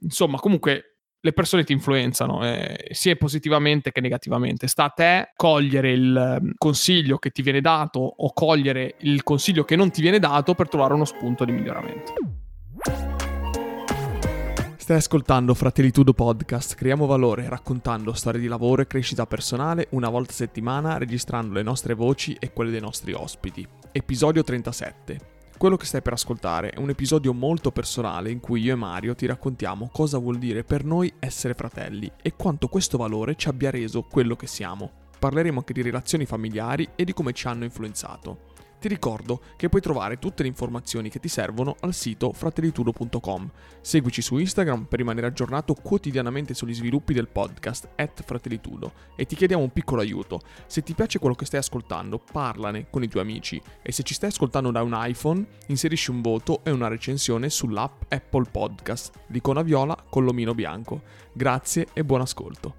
insomma, comunque le persone ti influenzano, eh, sia positivamente che negativamente. Sta a te cogliere il mm, consiglio che ti viene dato o cogliere il consiglio che non ti viene dato per trovare uno spunto di miglioramento. Stai ascoltando Fratellitudo Podcast, creiamo valore raccontando storie di lavoro e crescita personale una volta a settimana registrando le nostre voci e quelle dei nostri ospiti. Episodio 37. Quello che stai per ascoltare è un episodio molto personale in cui io e Mario ti raccontiamo cosa vuol dire per noi essere fratelli e quanto questo valore ci abbia reso quello che siamo. Parleremo anche di relazioni familiari e di come ci hanno influenzato. Ti ricordo che puoi trovare tutte le informazioni che ti servono al sito fratellitudo.com. Seguici su Instagram per rimanere aggiornato quotidianamente sugli sviluppi del podcast at fratellitudo e ti chiediamo un piccolo aiuto. Se ti piace quello che stai ascoltando, parlane con i tuoi amici e se ci stai ascoltando da un iPhone, inserisci un voto e una recensione sull'app Apple Podcast, l'icona viola con l'omino bianco. Grazie e buon ascolto.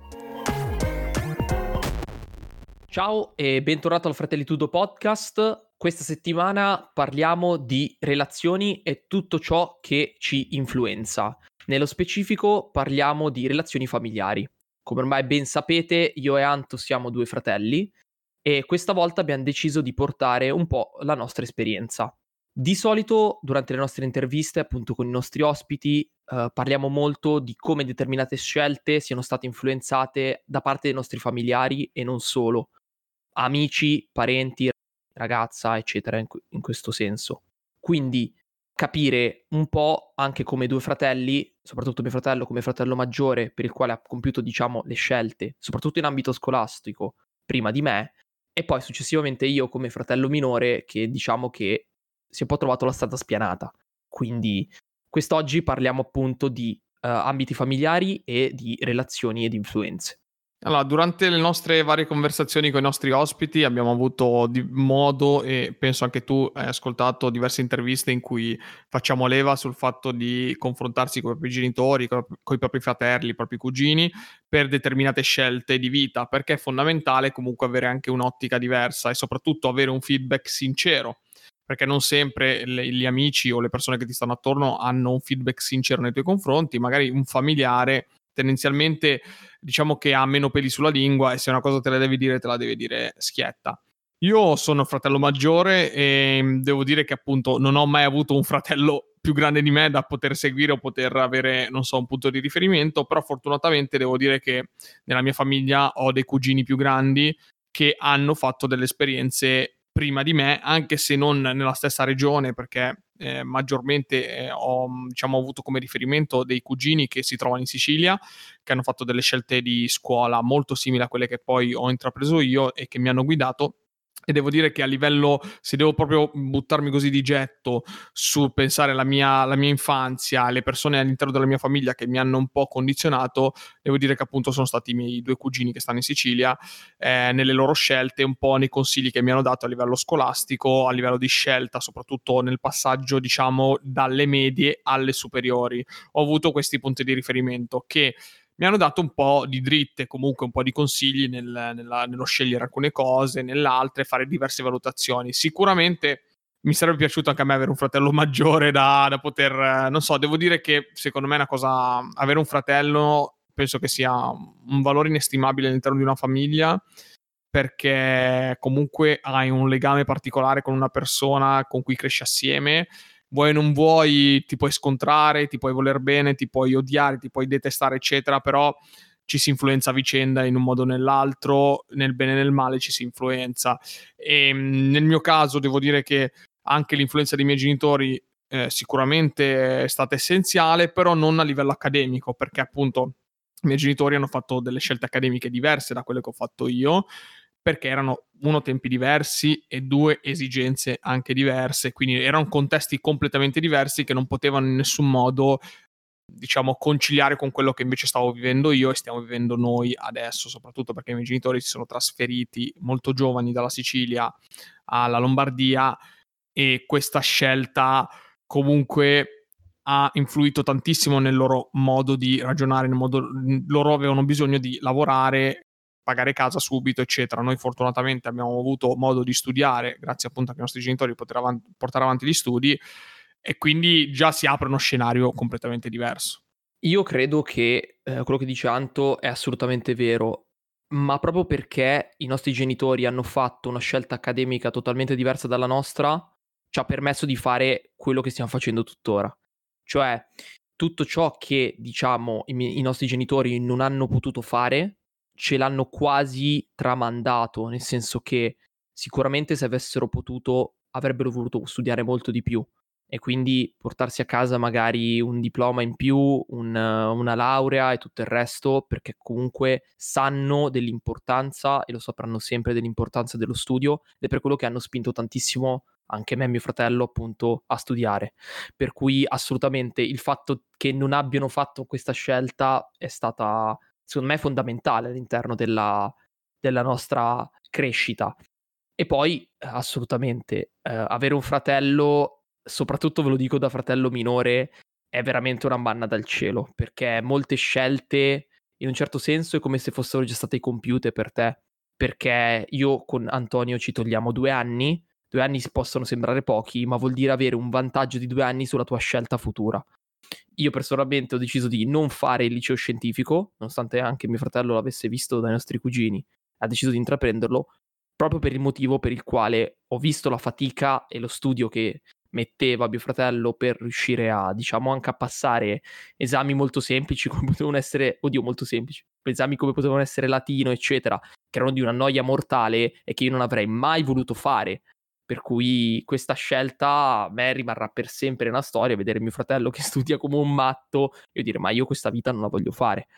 Ciao e bentornato al Fratellitudo Podcast. Questa settimana parliamo di relazioni e tutto ciò che ci influenza. Nello specifico parliamo di relazioni familiari. Come ormai ben sapete, io e Anto siamo due fratelli e questa volta abbiamo deciso di portare un po' la nostra esperienza. Di solito durante le nostre interviste, appunto con i nostri ospiti, eh, parliamo molto di come determinate scelte siano state influenzate da parte dei nostri familiari e non solo. Amici, parenti, ragazza, eccetera, in, in questo senso. Quindi capire un po' anche come due fratelli, soprattutto mio fratello come fratello maggiore, per il quale ha compiuto, diciamo, le scelte, soprattutto in ambito scolastico, prima di me, e poi successivamente io come fratello minore, che diciamo che si è un po' trovato la strada spianata. Quindi quest'oggi parliamo appunto di uh, ambiti familiari e di relazioni ed influenze. Allora, durante le nostre varie conversazioni con i nostri ospiti abbiamo avuto modo e penso anche tu hai ascoltato diverse interviste in cui facciamo leva sul fatto di confrontarsi con i propri genitori, con, con i propri fratelli, i propri cugini per determinate scelte di vita, perché è fondamentale comunque avere anche un'ottica diversa e soprattutto avere un feedback sincero perché non sempre le, gli amici o le persone che ti stanno attorno hanno un feedback sincero nei tuoi confronti, magari un familiare tendenzialmente diciamo che ha meno peli sulla lingua e se una cosa te la devi dire te la devi dire schietta. Io sono fratello maggiore e mm, devo dire che appunto non ho mai avuto un fratello più grande di me da poter seguire o poter avere, non so, un punto di riferimento, però fortunatamente devo dire che nella mia famiglia ho dei cugini più grandi che hanno fatto delle esperienze prima di me, anche se non nella stessa regione, perché eh, maggiormente eh, ho diciamo, avuto come riferimento dei cugini che si trovano in Sicilia, che hanno fatto delle scelte di scuola molto simili a quelle che poi ho intrapreso io e che mi hanno guidato e devo dire che a livello, se devo proprio buttarmi così di getto su pensare alla mia, alla mia infanzia, alle persone all'interno della mia famiglia che mi hanno un po' condizionato, devo dire che appunto sono stati i miei due cugini che stanno in Sicilia, eh, nelle loro scelte, un po' nei consigli che mi hanno dato a livello scolastico, a livello di scelta, soprattutto nel passaggio, diciamo, dalle medie alle superiori. Ho avuto questi punti di riferimento che mi hanno dato un po' di dritte, comunque un po' di consigli nel, nella, nello scegliere alcune cose, nell'altre, fare diverse valutazioni. Sicuramente mi sarebbe piaciuto anche a me avere un fratello maggiore da, da poter, non so, devo dire che secondo me è una cosa, avere un fratello penso che sia un valore inestimabile all'interno di una famiglia perché comunque hai un legame particolare con una persona con cui cresci assieme vuoi o non vuoi, ti puoi scontrare, ti puoi voler bene, ti puoi odiare, ti puoi detestare, eccetera, però ci si influenza a vicenda in un modo o nell'altro, nel bene e nel male ci si influenza. E ehm, nel mio caso devo dire che anche l'influenza dei miei genitori eh, sicuramente è stata essenziale, però non a livello accademico, perché appunto i miei genitori hanno fatto delle scelte accademiche diverse da quelle che ho fatto io perché erano uno tempi diversi e due esigenze anche diverse, quindi erano contesti completamente diversi che non potevano in nessun modo diciamo conciliare con quello che invece stavo vivendo io e stiamo vivendo noi adesso, soprattutto perché i miei genitori si sono trasferiti molto giovani dalla Sicilia alla Lombardia e questa scelta comunque ha influito tantissimo nel loro modo di ragionare, nel modo loro avevano bisogno di lavorare pagare casa subito, eccetera. Noi fortunatamente abbiamo avuto modo di studiare, grazie appunto ai nostri genitori, poter avanti, portare avanti gli studi e quindi già si apre uno scenario completamente diverso. Io credo che, ehm, quello che dice Anto è assolutamente vero, ma proprio perché i nostri genitori hanno fatto una scelta accademica totalmente diversa dalla nostra, ci ha permesso di fare quello che stiamo facendo tuttora. Cioè, tutto ciò che, diciamo, i i nostri genitori non hanno potuto fare, ce l'hanno quasi tramandato, nel senso che sicuramente se avessero potuto avrebbero voluto studiare molto di più e quindi portarsi a casa magari un diploma in più, un una laurea e tutto il resto, perché comunque sanno dell'importanza e lo sapranno sempre dell'importanza dello studio ed è per quello che hanno spinto tantissimo anche me e mio fratello appunto a studiare. Per cui assolutamente il fatto che non abbiano fatto questa scelta è stata secondo me fondamentale all'interno della della nostra crescita. E poi assolutamente, ehm, avere un fratello soprattutto ve lo dico da fratello minore, è veramente una manna dal cielo, perché molte scelte in un certo senso è come se fossero già state compiute per te, perché io con Antonio ci togliamo due anni, due anni possono sembrare pochi, ma vuol dire avere un vantaggio di due anni sulla tua scelta futura. Io personalmente ho deciso di non fare il liceo scientifico, nonostante anche mio fratello l'avesse visto dai nostri cugini, ha deciso di intraprenderlo proprio per il motivo per il quale ho visto la fatica e lo studio che metteva mio fratello per riuscire a, diciamo, anche a passare esami molto semplici come potevano essere, oddio, molto semplici, esami come potevano essere latino, eccetera, che erano di una noia mortale e che io non avrei mai voluto fare. Per cui questa scelta a me rimarrà per sempre nella storia, vedere mio fratello che studia come un matto e dire ma io questa vita non la voglio fare.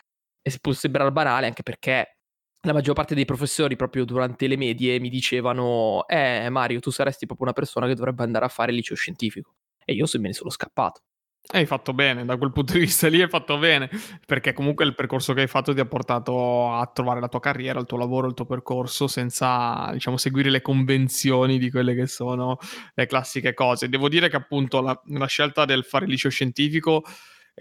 E può sembrare banale anche perché la maggior parte dei professori proprio durante le medie mi dicevano eh Mario tu saresti proprio una persona che dovrebbe andare a fare il liceo scientifico e io se me ne sono scappato. Hai fatto bene, da quel punto di vista lì hai fatto bene, perché comunque il percorso che hai fatto ti ha portato a trovare la tua carriera, il tuo lavoro, il tuo percorso senza, diciamo, seguire le convenzioni di quelle che sono le classiche cose. Devo dire che appunto la, la scelta del fare liceo scientifico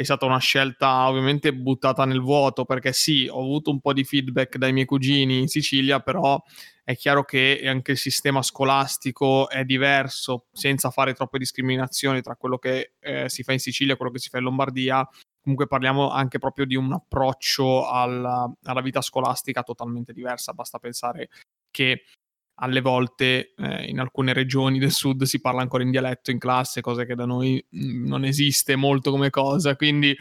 è stata una scelta ovviamente buttata nel vuoto perché sì, ho avuto un po' di feedback dai miei cugini in Sicilia, però è chiaro che anche il sistema scolastico è diverso, senza fare troppe discriminazioni tra quello che eh, si fa in Sicilia e quello che si fa in Lombardia. Comunque parliamo anche proprio di un approccio alla, alla vita scolastica totalmente diversa. Basta pensare che alle volte eh, in alcune regioni del sud si parla ancora in dialetto in classe, cosa che da noi mh, mm, non esiste molto come cosa, quindi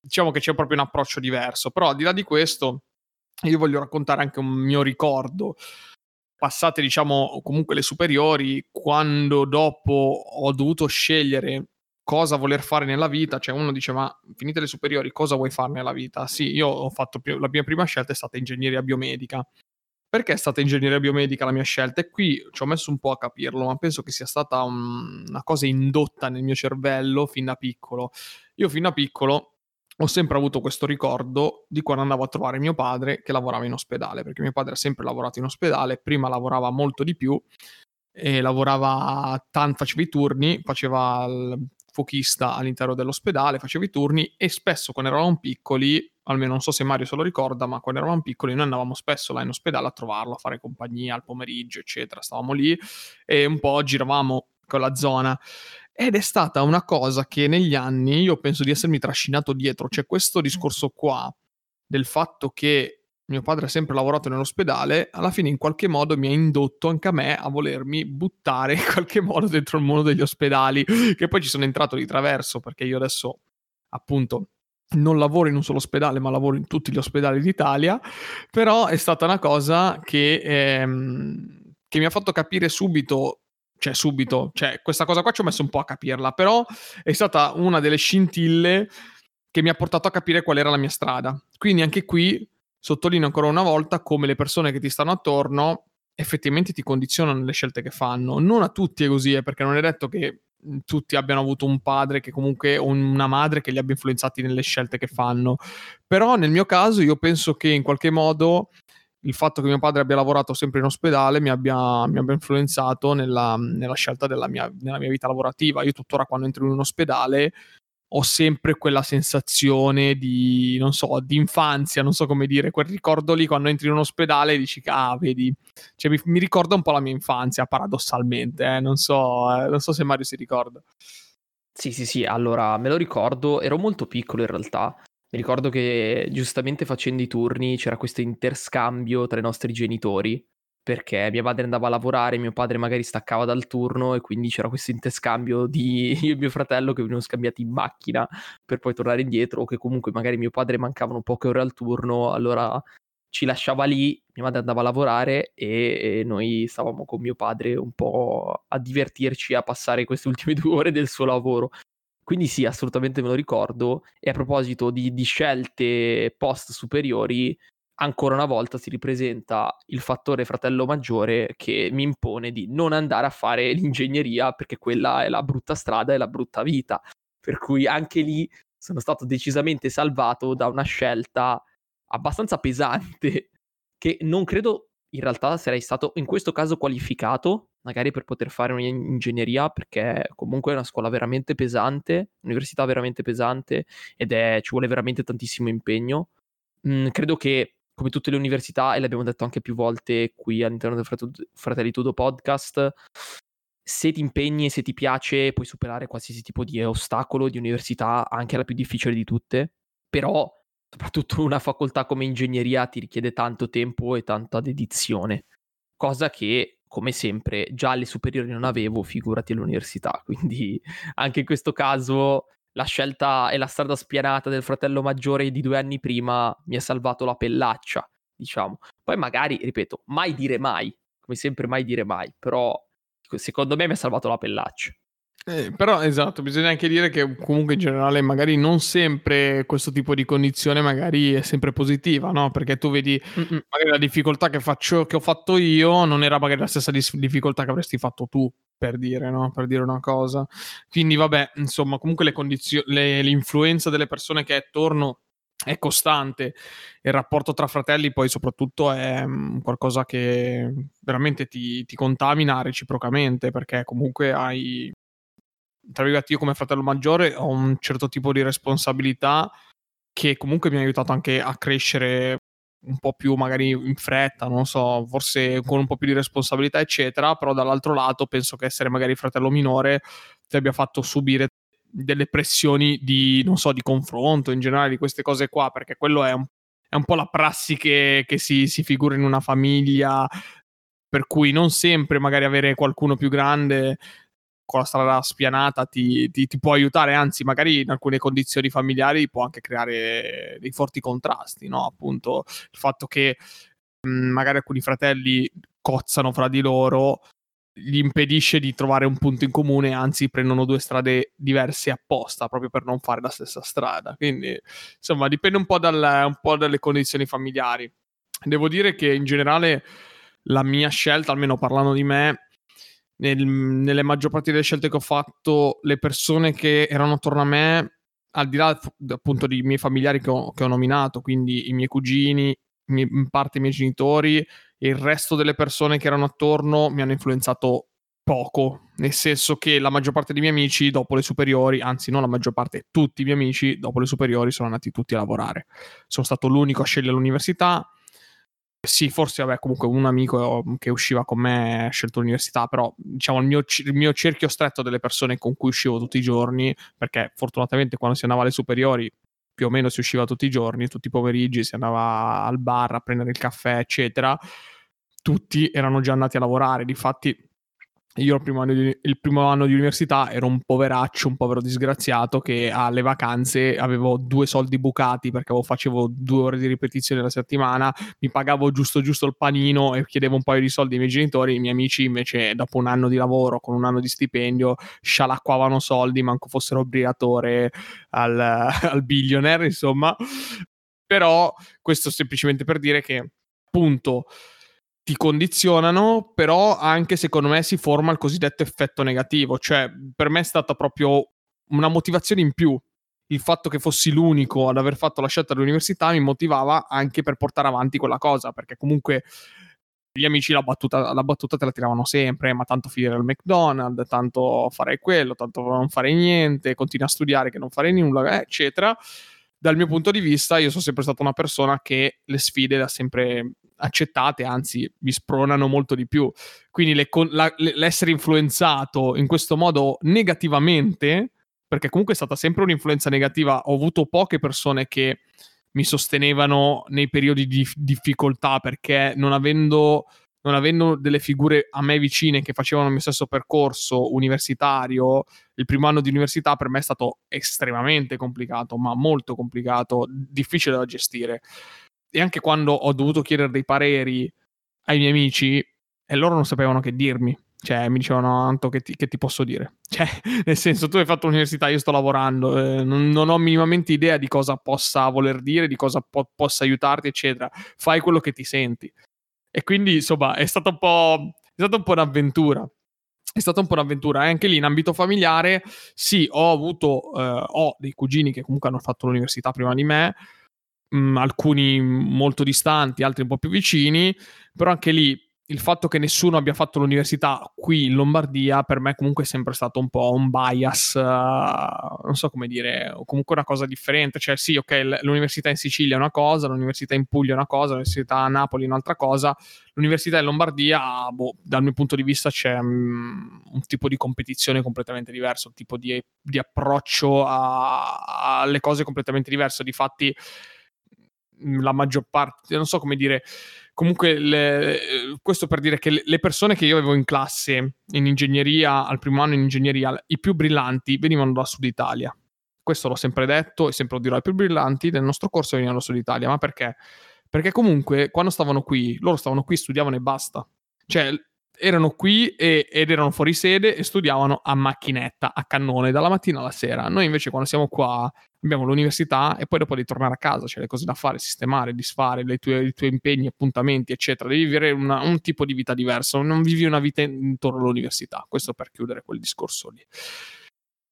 diciamo che c'è proprio un approccio diverso. Però al di là di questo, io voglio raccontare anche un mio ricordo. Passate, diciamo, comunque le superiori, quando dopo ho dovuto scegliere cosa voler fare nella vita, cioè uno dice ma finite le superiori cosa vuoi fare nella vita? Sì, io ho fatto, la mia prima scelta è stata ingegneria biomedica perché è stata ingegneria biomedica la mia scelta? E qui ci ho messo un po' a capirlo, ma penso che sia stata un, una cosa indotta nel mio cervello fin da piccolo. Io fin da piccolo ho sempre avuto questo ricordo di quando andavo a trovare mio padre che lavorava in ospedale, perché mio padre ha sempre lavorato in ospedale, prima lavorava molto di più lavorava tanto, faceva i turni, faceva il fuochista all'interno dell'ospedale, faceva i turni e spesso quando eravamo piccoli almeno non so se Mario se lo ricorda, ma quando eravamo piccoli noi andavamo spesso là in ospedale a trovarlo, a fare compagnia al pomeriggio, eccetera. Stavamo lì e un po' giravamo con la zona. Ed è stata una cosa che negli anni io penso di essermi trascinato dietro. C'è questo discorso qua del fatto che mio padre ha sempre lavorato nell'ospedale, alla fine in qualche modo mi ha indotto anche a me a volermi buttare in qualche modo dentro il mondo degli ospedali, che poi ci sono entrato di traverso perché io adesso appunto non lavoro in un solo ospedale, ma lavoro in tutti gli ospedali d'Italia, però è stata una cosa che, ehm, che mi ha fatto capire subito cioè subito, cioè questa cosa qua ci ho messo un po' a capirla, però è stata una delle scintille che mi ha portato a capire qual era la mia strada. Quindi anche qui sottolineo ancora una volta come le persone che ti stanno attorno effettivamente ti condizionano le scelte che fanno. Non a tutti è così, eh, perché non è detto che tutti abbiano avuto un padre che comunque o una madre che li abbia influenzati nelle scelte che fanno. Però nel mio caso io penso che in qualche modo il fatto che mio padre abbia lavorato sempre in ospedale mi abbia, mi abbia influenzato nella, nella scelta della mia, mia, vita lavorativa. Io tuttora quando entro in un ospedale ho sempre quella sensazione di, non so, di infanzia, non so come dire, quel ricordo lì quando entri in un ospedale e dici, ah, vedi, cioè mi, mi ricorda un po' la mia infanzia, paradossalmente, eh? non, so, eh, non so se Mario si ricorda. Sì, sì, sì, allora me lo ricordo, ero molto piccolo in realtà, Mi ricordo che giustamente facendo i turni c'era questo interscambio tra i nostri genitori perché mia madre andava a lavorare, mio padre magari staccava dal turno e quindi c'era questo interscambio di io e mio fratello che venivano scambiati in macchina per poi tornare indietro o che comunque magari mio padre mancavano poche ore al turno, allora ci lasciava lì, mia madre andava a lavorare e, e noi stavamo con mio padre un po' a divertirci a passare queste ultime due ore del suo lavoro. Quindi sì, assolutamente me lo ricordo. E a proposito di, di scelte post superiori, ancora una volta si ripresenta il fattore fratello maggiore che mi impone di non andare a fare l'ingegneria perché quella è la brutta strada e la brutta vita. Per cui anche lì sono stato decisamente salvato da una scelta abbastanza pesante che non credo in realtà sarei stato in questo caso qualificato magari per poter fare un'ingegneria perché comunque è una scuola veramente pesante, università veramente pesante ed è, ci vuole veramente tantissimo impegno. Mm, credo che come tutte le università, e l'abbiamo detto anche più volte qui all'interno del Fratelli Tudo podcast, se ti impegni e se ti piace puoi superare qualsiasi tipo di ostacolo di università, anche la più difficile di tutte, però soprattutto una facoltà come ingegneria ti richiede tanto tempo e tanta dedizione, cosa che come sempre già alle superiori non avevo, figurati all'università, quindi anche in questo caso la scelta e la strada spianata del fratello maggiore di due anni prima mi ha salvato la pellaccia, diciamo. Poi magari, ripeto, mai dire mai, come sempre mai dire mai, però secondo me mi ha salvato la pellaccia. Eh, però esatto, bisogna anche dire che comunque in generale magari non sempre questo tipo di condizione magari è sempre positiva, no? Perché tu vedi Mm-mm. magari la difficoltà che, faccio, che ho fatto io non era magari la stessa difficoltà che avresti fatto tu per dire, no? Per dire una cosa. Quindi, vabbè, insomma, comunque le condizioni, le, l'influenza delle persone che è attorno è costante. Il rapporto tra fratelli, poi, soprattutto, è um, qualcosa che veramente ti, ti, contamina reciprocamente, perché comunque hai. Tra virgolette, io come fratello maggiore ho un certo tipo di responsabilità che comunque mi ha aiutato anche a crescere un po' più magari in fretta, non so, forse con un po' più di responsabilità, eccetera, però dall'altro lato penso che essere magari fratello minore ti abbia fatto subire delle pressioni di, non so, di confronto in generale di queste cose qua, perché quello è un, è un po' la prassi che, che si, si figura in una famiglia, per cui non sempre magari avere qualcuno più grande con la strada spianata ti, ti, ti, può aiutare, anzi magari in alcune condizioni familiari può anche creare dei forti contrasti, no? Appunto il fatto che mh, magari alcuni fratelli cozzano fra di loro gli impedisce di trovare un punto in comune, anzi prendono due strade diverse apposta proprio per non fare la stessa strada. Quindi insomma dipende un po', dal, un po dalle condizioni familiari. Devo dire che in generale la mia scelta, almeno parlando di me, nel, nelle maggior parte delle scelte che ho fatto, le persone che erano attorno a me, al di là appunto dei miei familiari che ho, che ho nominato, quindi i miei cugini, in parte i miei genitori, il resto delle persone che erano attorno mi hanno influenzato poco, nel senso che la maggior parte dei miei amici dopo le superiori, anzi non la maggior parte, tutti i miei amici dopo le superiori sono andati tutti a lavorare. Sono stato l'unico a scegliere l'università, sì, forse vabbè, comunque un amico che usciva con me ha scelto l'università, però diciamo il mio, il mio, cerchio stretto delle persone con cui uscivo tutti i giorni, perché fortunatamente quando si andava alle superiori più o meno si usciva tutti i giorni, tutti i pomeriggi, si andava al bar a prendere il caffè, eccetera, tutti erano già andati a lavorare, difatti io il primo, di, il primo, anno di, università ero un poveraccio, un povero disgraziato che alle vacanze avevo due soldi bucati perché facevo due ore di ripetizione alla settimana, mi pagavo giusto giusto il panino e chiedevo un paio di soldi ai miei genitori, i miei amici invece dopo un anno di lavoro con un anno di stipendio scialacquavano soldi, manco fossero briatore al, al billionaire, insomma. Però questo semplicemente per dire che appunto ti condizionano, però anche secondo me si forma il cosiddetto effetto negativo, cioè per me è stata proprio una motivazione in più. Il fatto che fossi l'unico ad aver fatto la scelta dell'università mi motivava anche per portare avanti quella cosa, perché comunque gli amici la battuta, la battuta te la tiravano sempre, ma tanto finire al McDonald's, tanto fare quello, tanto non fare niente, continui a studiare che non fare nulla, eccetera. Dal mio punto di vista, io sono sempre stata una persona che le sfide le ha sempre accettate, anzi vi spronano molto di più. Quindi le, la, l'essere influenzato in questo modo negativamente perché comunque è stata sempre un'influenza negativa. Ho avuto poche persone che mi sostenevano nei periodi di difficoltà perché non avendo, non avendo delle figure a me vicine che facevano il mio stesso percorso universitario, il primo anno di università per me è stato estremamente complicato, ma molto complicato, difficile da gestire. E anche quando ho dovuto chiedere dei pareri ai miei amici, e loro non sapevano che dirmi cioè, mi dicevano, Anto, che ti, che ti, posso dire? Cioè, nel senso, tu hai fatto l'università, io sto lavorando, eh, non, non, ho minimamente idea di cosa possa voler dire, di cosa po- possa aiutarti, eccetera. Fai quello che ti senti. E quindi, insomma, è stata un po', è stata un po' un'avventura. È stata un po' un'avventura. E anche lì, in ambito familiare, sì, ho avuto, eh, ho dei cugini che comunque hanno fatto l'università prima di me, mh, mm, alcuni molto distanti, altri un po' più vicini, però anche lì il fatto che nessuno abbia fatto l'università qui in Lombardia per me comunque è sempre stato un po' un bias, uh, non so come dire, o comunque una cosa differente, cioè sì, ok, l'università in Sicilia è una cosa, l'università in Puglia è una cosa, l'università a Napoli è un'altra cosa, l'università in Lombardia, boh, dal mio punto di vista c'è um, un tipo di competizione completamente diverso, un tipo di, di approccio alle cose completamente diverso, difatti la maggior parte, non so come dire comunque le, questo per dire che le persone che io avevo in classe in ingegneria, al primo anno in ingegneria, i più brillanti venivano dal sud Italia. Questo l'ho sempre detto e sempre lo dirò, i più brillanti del nostro corso venivano dal sud Italia, ma perché? Perché comunque quando stavano qui, loro stavano qui, studiavano e basta. Cioè, erano qui e, ed erano fuori sede e studiavano a macchinetta, a cannone, dalla mattina alla sera. Noi invece quando siamo qua abbiamo l'università e poi dopo devi tornare a casa, cioè le cose da fare, sistemare, disfare, tue, i tuoi impegni, appuntamenti, eccetera. Devi vivere una, un tipo di vita diverso, non vivi una vita intorno all'università. Questo per chiudere quel discorso lì.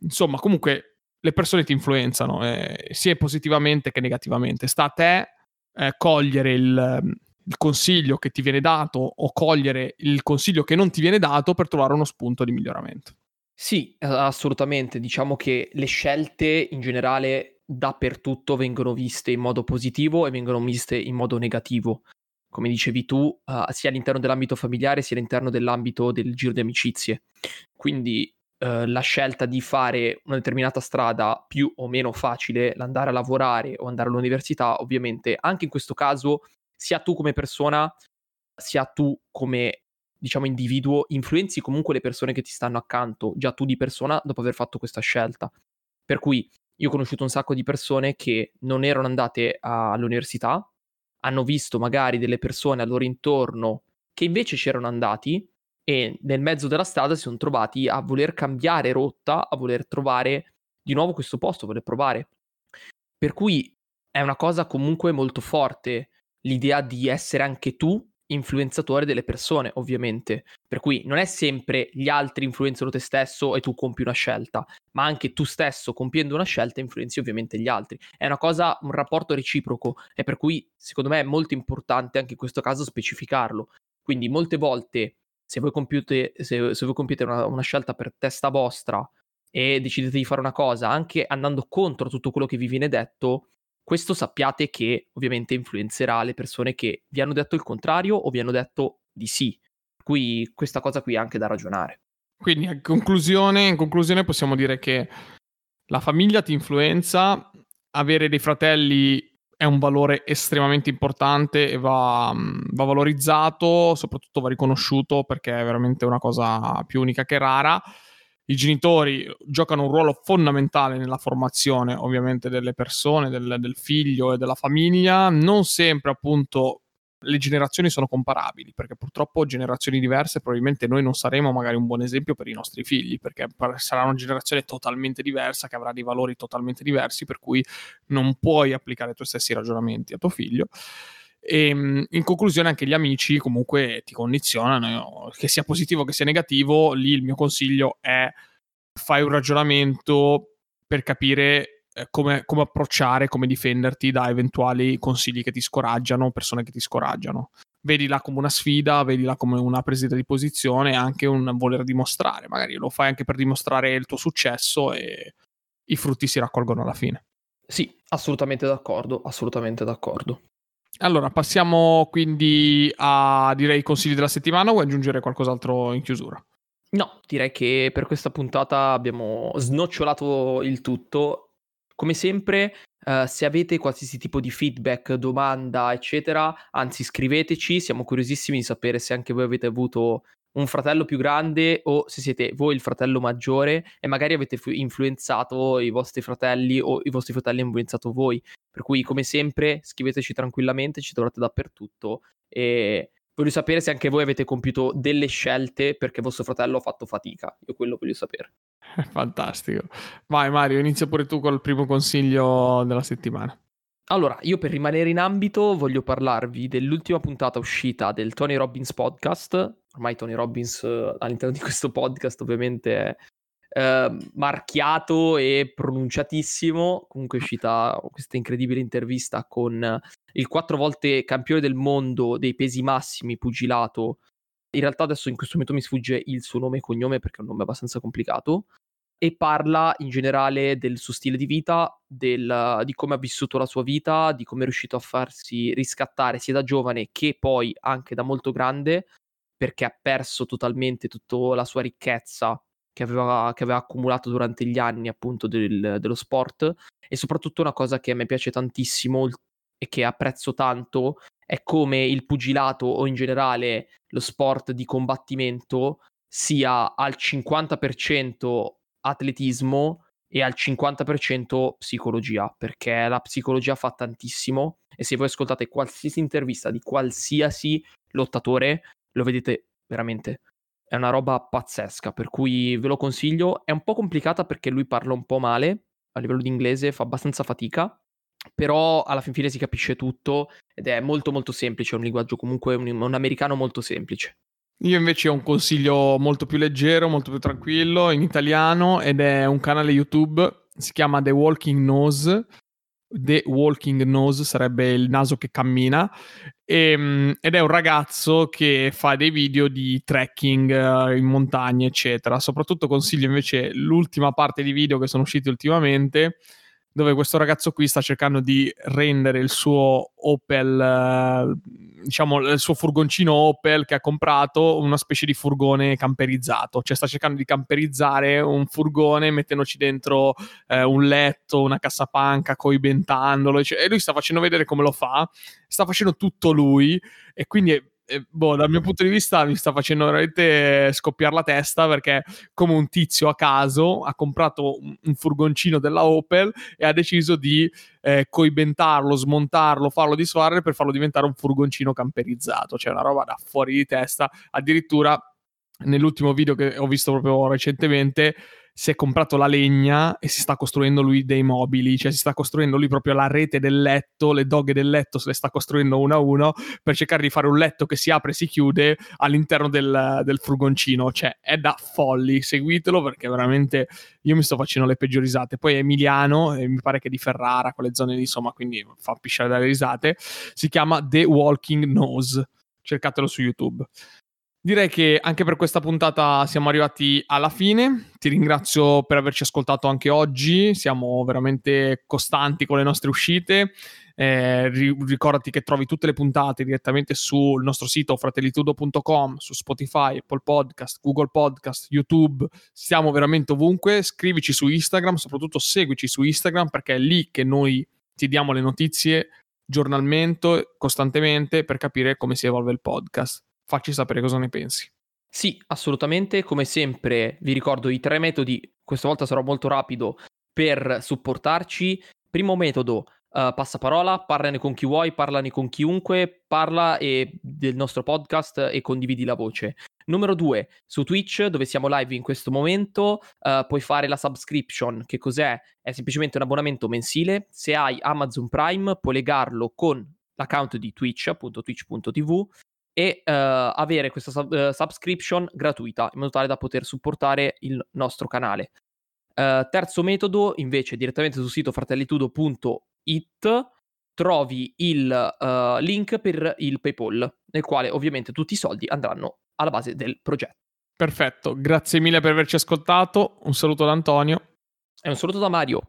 Insomma, comunque le persone ti influenzano, eh, sia positivamente che negativamente. Sta a te eh, cogliere il il consiglio che ti viene dato o cogliere il consiglio che non ti viene dato per trovare uno spunto di miglioramento. Sì, assolutamente. Diciamo che le scelte in generale dappertutto vengono viste in modo positivo e vengono viste in modo negativo. Come dicevi tu, uh, sia all'interno dell'ambito familiare sia all'interno dell'ambito del giro di amicizie. Quindi uh, la scelta di fare una determinata strada più o meno facile, l'andare a lavorare o andare all'università, ovviamente anche in questo caso sia tu come persona, sia tu come diciamo individuo, influenzi comunque le persone che ti stanno accanto, già tu di persona, dopo aver fatto questa scelta. Per cui io ho conosciuto un sacco di persone che non erano andate a, all'università, hanno visto magari delle persone al loro intorno che invece c'erano andati e nel mezzo della strada si sono trovati a voler cambiare rotta, a voler trovare di nuovo questo posto, voler provare. Per cui è una cosa comunque molto forte l'idea di essere anche tu influenzatore delle persone, ovviamente. Per cui non è sempre gli altri influenzano te stesso e tu compi una scelta, ma anche tu stesso compiendo una scelta influenzi ovviamente gli altri. È una cosa, un rapporto reciproco e per cui secondo me è molto importante anche in questo caso specificarlo. Quindi molte volte se voi compiute, se, se voi compiete una, una scelta per testa vostra e decidete di fare una cosa anche andando contro tutto quello che vi viene detto, questo sappiate che ovviamente influenzerà le persone che vi hanno detto il contrario o vi hanno detto di sì. Qui questa cosa qui è anche da ragionare. Quindi in conclusione, in conclusione possiamo dire che la famiglia ti influenza, avere dei fratelli è un valore estremamente importante e va, va, valorizzato, soprattutto va riconosciuto perché è veramente una cosa più unica che rara i genitori giocano un ruolo fondamentale nella formazione ovviamente delle persone, del, del, figlio e della famiglia, non sempre appunto le generazioni sono comparabili, perché purtroppo generazioni diverse probabilmente noi non saremo magari un buon esempio per i nostri figli, perché sarà una generazione totalmente diversa, che avrà dei valori totalmente diversi, per cui non puoi applicare i tuoi stessi ragionamenti a tuo figlio. E ehm, in conclusione, anche gli amici comunque ti condizionano, che sia positivo che sia negativo. Lì il mio consiglio è fai un ragionamento per capire eh, come, come, approcciare, come difenderti da eventuali consigli che ti scoraggiano, persone che ti scoraggiano. Vedila come una sfida, vedila come una presa di posizione, anche un voler dimostrare. Magari lo fai anche per dimostrare il tuo successo e i frutti si raccolgono alla fine. Sì, assolutamente d'accordo, assolutamente d'accordo. Allora, passiamo quindi a direi i consigli della settimana o aggiungere qualcos'altro in chiusura? No, direi che per questa puntata abbiamo snocciolato il tutto. Come sempre, uh, se avete qualsiasi tipo di feedback, domanda, eccetera, anzi scriveteci, siamo curiosissimi di sapere se anche voi avete avuto un fratello più grande o se siete voi il fratello maggiore e magari avete fu- influenzato i vostri fratelli o i vostri fratelli hanno influenzato voi. Per cui, come sempre, scriveteci tranquillamente, ci trovate dappertutto e voglio sapere se anche voi avete compiuto delle scelte perché vostro fratello ha fatto fatica. Io quello voglio sapere. Fantastico. Vai Mario, inizia pure tu col primo consiglio della settimana. Allora, io per rimanere in ambito voglio parlarvi dell'ultima puntata uscita del Tony Robbins podcast. Ormai Tony Robbins eh, all'interno di questo podcast ovviamente è eh, marchiato e pronunciatissimo. Comunque è uscita questa incredibile intervista con il quattro volte campione del mondo dei pesi massimi pugilato. In realtà adesso in questo momento mi sfugge il suo nome e cognome perché è un nome abbastanza complicato e parla in generale del suo stile di vita, del, di come ha vissuto la sua vita, di come è riuscito a farsi riscattare sia da giovane che poi anche da molto grande, perché ha perso totalmente tutta la sua ricchezza che aveva, che aveva accumulato durante gli anni appunto del, dello sport. E soprattutto una cosa che a me piace tantissimo e che apprezzo tanto è come il pugilato o in generale lo sport di combattimento sia al 50% atletismo e al 50% psicologia, perché la psicologia fa tantissimo e se voi ascoltate qualsiasi intervista di qualsiasi lottatore, lo vedete veramente. È una roba pazzesca, per cui ve lo consiglio. È un po' complicata perché lui parla un po' male, a livello di inglese fa abbastanza fatica, però alla fin fine si capisce tutto ed è molto molto semplice, è un linguaggio comunque un, un americano molto semplice. Io invece ho un consiglio molto più leggero, molto più tranquillo, in italiano ed è un canale YouTube, si chiama The Walking Nose. The Walking Nose sarebbe il naso che cammina e, ehm, ed è un ragazzo che fa dei video di trekking uh, in montagna eccetera soprattutto consiglio invece l'ultima parte di video che sono usciti ultimamente dove questo ragazzo qui sta cercando di rendere il suo Opel, eh, diciamo il suo furgoncino Opel che ha comprato una specie di furgone camperizzato, cioè sta cercando di camperizzare un furgone mettendoci dentro eh, un letto, una cassapanca, coibentandolo, e lui sta facendo vedere come lo fa, sta facendo tutto lui e quindi è boh, dal mio punto di vista mi sta facendo veramente scoppiare la testa perché come un tizio a caso ha comprato un furgoncino della Opel e ha deciso di eh, coibentarlo, smontarlo, farlo disfare per farlo diventare un furgoncino camperizzato, cioè una roba da fuori di testa, addirittura nell'ultimo video che ho visto proprio recentemente si è comprato la legna e si sta costruendo lui dei mobili, cioè si sta costruendo lui proprio la rete del letto, le doghe del letto se le sta costruendo uno a uno per cercare di fare un letto che si apre e si chiude all'interno del, del furgoncino, cioè è da folli, seguitelo perché veramente io mi sto facendo le peggiori risate. Poi Emiliano, e mi pare che di Ferrara, quelle zone lì, insomma, quindi fa pisciare dalle risate, si chiama The Walking Nose, cercatelo su YouTube. Direi che anche per questa puntata siamo arrivati alla fine. Ti ringrazio per averci ascoltato anche oggi. Siamo veramente costanti con le nostre uscite. Eh, ricordati che trovi tutte le puntate direttamente sul nostro sito fratellitudo.com, su Spotify, Apple Podcast, Google Podcast, YouTube. Siamo veramente ovunque. Scrivici su Instagram, soprattutto seguici su Instagram perché è lì che noi ti diamo le notizie giornalmente, costantemente per capire come si evolve il podcast facci sapere cosa ne pensi. Sì, assolutamente. Come sempre, vi ricordo i tre metodi. Questa volta sarò molto rapido per supportarci. Primo metodo, uh, passaparola, parlane con chi vuoi, parlane con chiunque, parla e, del nostro podcast e condividi la voce. Numero due, su Twitch, dove siamo live in questo momento, uh, puoi fare la subscription. Che cos'è? È semplicemente un abbonamento mensile. Se hai Amazon Prime, puoi legarlo con l'account di Twitch, appunto twitch.tv, e uh, avere questa sub- uh, subscription gratuita in modo tale da poter supportare il nostro canale. Uh, terzo metodo, invece, direttamente sul sito fratellitudo.it trovi il link per il PayPal, nel quale ovviamente tutti i soldi andranno alla base del progetto. Perfetto, grazie mille per averci ascoltato. Un saluto da Antonio. E un saluto da Mario.